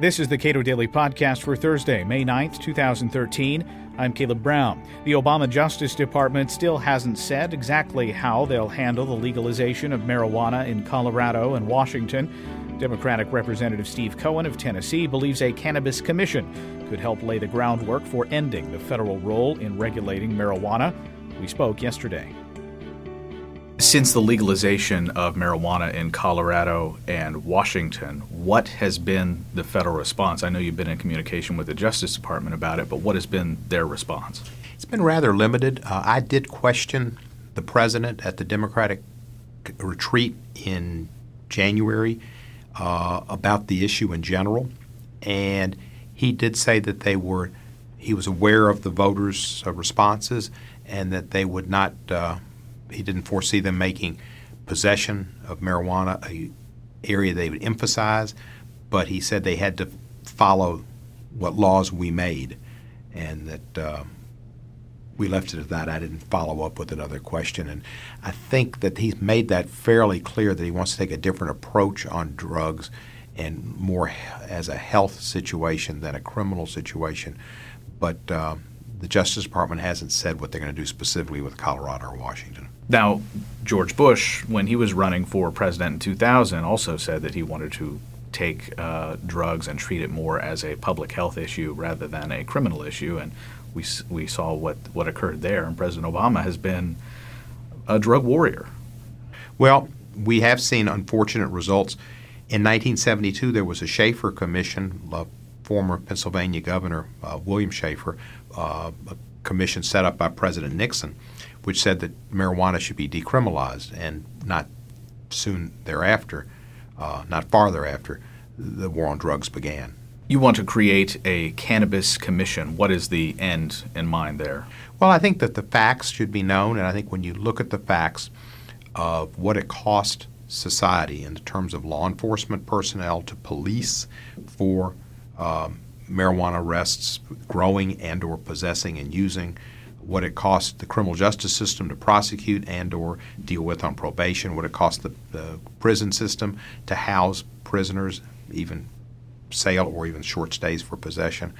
This is the Cato Daily Podcast for Thursday, May 9th, 2013. I'm Caleb Brown. The Obama Justice Department still hasn't said exactly how they'll handle the legalization of marijuana in Colorado and Washington. Democratic Representative Steve Cohen of Tennessee believes a cannabis commission could help lay the groundwork for ending the federal role in regulating marijuana. We spoke yesterday. Since the legalization of marijuana in Colorado and Washington, what has been the federal response? I know you've been in communication with the Justice Department about it, but what has been their response? It's been rather limited. Uh, I did question the president at the Democratic retreat in January uh, about the issue in general, and he did say that they were he was aware of the voters' responses and that they would not uh, he didn't foresee them making possession of marijuana a area they would emphasize, but he said they had to follow what laws we made, and that uh, we left it at that. I didn't follow up with another question, and I think that he's made that fairly clear that he wants to take a different approach on drugs and more as a health situation than a criminal situation, but. Uh, the Justice Department hasn't said what they're going to do specifically with Colorado or Washington. Now, George Bush, when he was running for president in 2000, also said that he wanted to take uh, drugs and treat it more as a public health issue rather than a criminal issue. And we, we saw what, what occurred there. And President Obama has been a drug warrior. Well, we have seen unfortunate results. In 1972, there was a Shafer Commission, former Pennsylvania Governor uh, William Shafer, uh, a commission set up by President Nixon which said that marijuana should be decriminalized, and not soon thereafter, uh, not far thereafter, the war on drugs began. You want to create a cannabis commission. What is the end in mind there? Well, I think that the facts should be known, and I think when you look at the facts of what it cost society in terms of law enforcement personnel to police for um, marijuana arrests, growing and or possessing and using, what it costs the criminal justice system to prosecute and or deal with on probation, what it costs the, the prison system to house prisoners, even sale or even short stays for possession,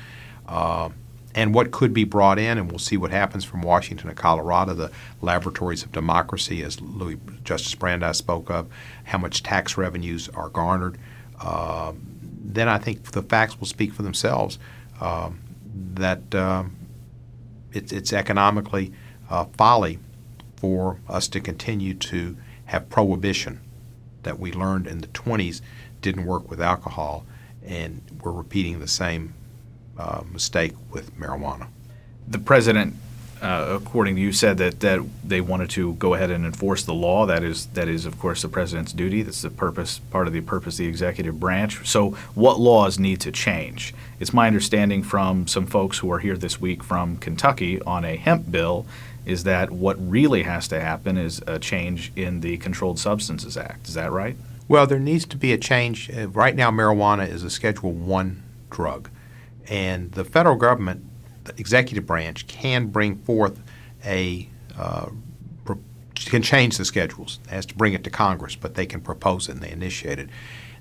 uh, and what could be brought in, and we'll see what happens from Washington and Colorado, the laboratories of democracy, as Louis Justice Brandeis spoke of, how much tax revenues are garnered. Uh, then I think the facts will speak for themselves. Uh, that um, it's, it's economically uh, folly for us to continue to have prohibition that we learned in the 20s didn't work with alcohol, and we're repeating the same uh, mistake with marijuana. The president uh, according to you, said that, that they wanted to go ahead and enforce the law. That is, that is, of course, the president's duty. That's the purpose, part of the purpose of the executive branch. So, what laws need to change? It's my understanding from some folks who are here this week from Kentucky on a hemp bill is that what really has to happen is a change in the Controlled Substances Act. Is that right? Well, there needs to be a change. Right now, marijuana is a Schedule One drug, and the federal government executive branch can bring forth a uh, can change the schedules. It has to bring it to Congress, but they can propose it and they initiate it.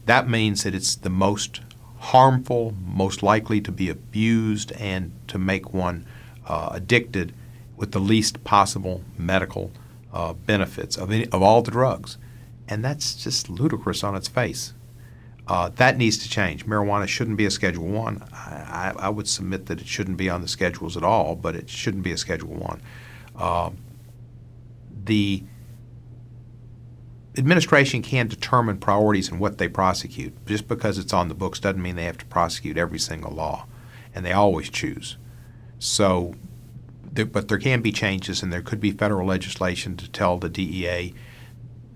That means that it's the most harmful, most likely to be abused, and to make one uh, addicted with the least possible medical uh, benefits of, any, of all the drugs. And that's just ludicrous on its face. Uh, that needs to change. Marijuana shouldn't be a Schedule One. I, I, I, would submit that it shouldn't be on the schedules at all, but it shouldn't be a Schedule One. Uh, the administration can determine priorities and what they prosecute. Just because it's on the books doesn't mean they have to prosecute every single law, and they always choose. So, there, but there can be changes, and there could be federal legislation to tell the DEA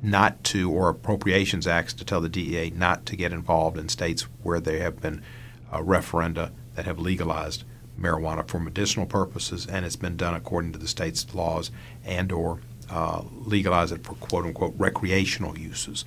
not to, or appropriations acts to tell the DEA not to get involved in states where there have been uh, referenda that have legalized marijuana for medicinal purposes, and it's been done according to the state's laws, and or uh, legalize it for quote unquote recreational uses,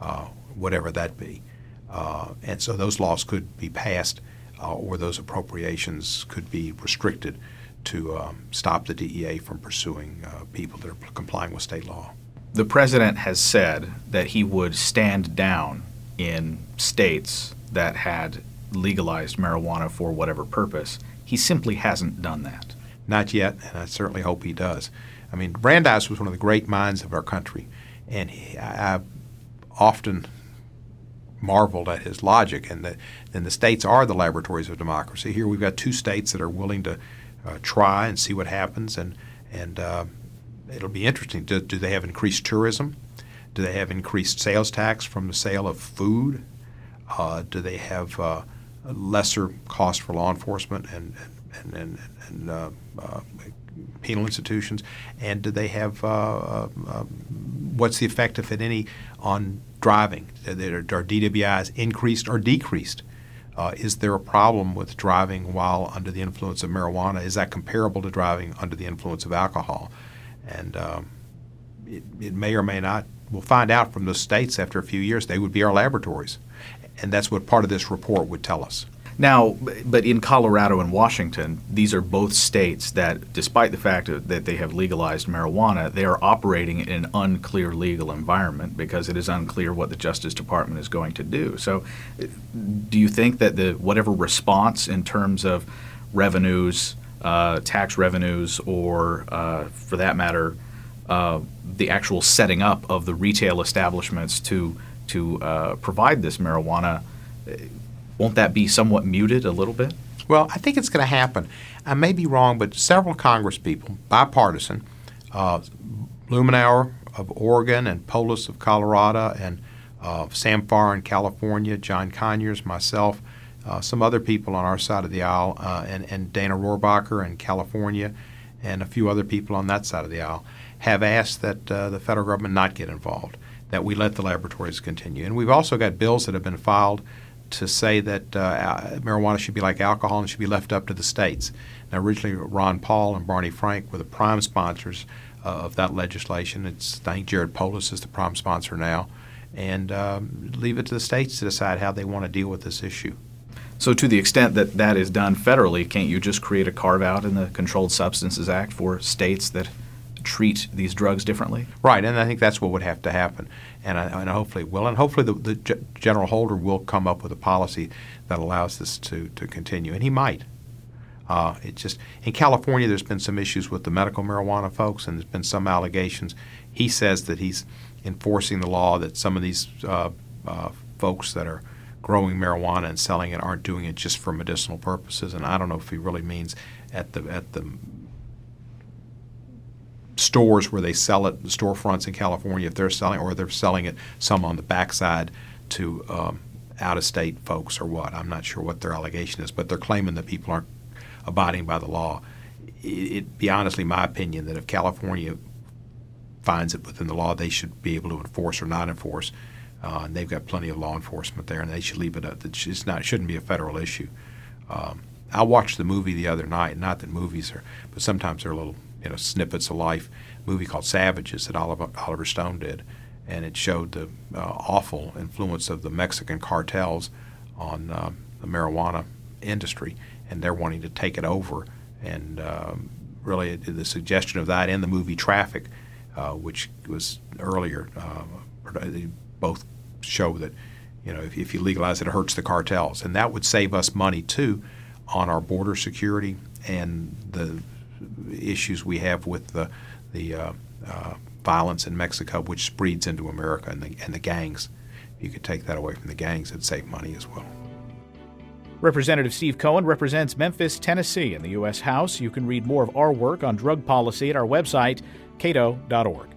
uh, whatever that be. Uh, and so those laws could be passed, uh, or those appropriations could be restricted to um, stop the DEA from pursuing uh, people that are complying with state law the president has said that he would stand down in states that had legalized marijuana for whatever purpose. He simply hasn't done that. Not yet, and I certainly hope he does. I mean, Brandeis was one of the great minds of our country, and he, I, I often marveled at his logic. And the, and the states are the laboratories of democracy. Here we've got two states that are willing to uh, try and see what happens, and and uh, it'll be interesting. Do, do they have increased tourism? Do they have increased sales tax from the sale of food? Uh, do they have uh, lesser cost for law enforcement and and and, and uh, uh, penal institutions? And do they have what's the effect, if any, on driving? Are DWIs increased or decreased? Uh, is there a problem with driving while under the influence of marijuana? Is that comparable to driving under the influence of alcohol? And um, it, it, may or may not. We'll find out from the states after a few years. They would be our laboratories. And that's what part of this report would tell us. Now, but in Colorado and Washington, these are both states that, despite the fact that they have legalized marijuana, they are operating in an unclear legal environment because it is unclear what the Justice Department is going to do. So, do you think that the whatever response in terms of revenues, uh, tax revenues, or uh, for that matter, uh, the actual setting up of the retail establishments to to uh, provide this marijuana won't that be somewhat muted a little bit? Well, I think it's going to happen. I may be wrong, but several Congress people, bipartisan, uh, Blumenauer of Oregon and Polis of Colorado and uh, Sam Farr in California, John Conyers, myself, uh, some other people on our side of the aisle, uh, and, and Dana Rohrabacher in California, and a few other people on that side of the aisle, have asked that uh, the federal government not get involved, that we let the laboratories continue. And we've also got bills that have been filed to say that uh, marijuana should be like alcohol and should be left up to the states. Now, originally, Ron Paul and Barney Frank were the prime sponsors uh, of that legislation. It's I think Jared Polis is the prime sponsor now, and um, leave it to the states to decide how they want to deal with this issue. So, to the extent that that is done federally, can't you just create a carve out in the Controlled Substances Act for states that treat these drugs differently? Right, and I think that's what would have to happen, and, I, and hopefully will, and hopefully the, the General Holder will come up with a policy that allows this to, to continue, and he might. Uh, it just in California, there's been some issues with the medical marijuana folks, and there's been some allegations. He says that he's enforcing the law that some of these uh, uh, folks that are growing marijuana and selling it aren't doing it just for medicinal purposes, and I don't know if he really means at the at the stores where they sell it, the storefronts in California, if they're selling, or they're selling it some on the backside to um, out of state folks or what. I'm not sure what their allegation is, but they're claiming that people aren't abiding by the law. It'd be honestly my opinion that if California finds it within the law, they should be able to enforce or not enforce. Uh, and they've got plenty of law enforcement there, and they should leave it. Up. It's not. It shouldn't be a federal issue. Um, I watched the movie the other night. Not that movies are, but sometimes they're little you know snippets of life A movie called Savages that Oliver, Oliver Stone did, and it showed the uh, awful influence of the Mexican cartels on uh, the marijuana industry, and they're wanting to take it over. And um, really, the suggestion of that in the movie Traffic, uh, which was earlier, uh, both show that you know if, if you legalize it, it hurts the cartels, and that would save us money too on our border security and the issues we have with the the uh, uh, violence in Mexico, which spreads into America and the, and the gangs. If you could take that away from the gangs, it'd save money as well. Representative Steve Cohen represents Memphis, Tennessee in the U.S. House. You can read more of our work on drug policy at our website, cato.org.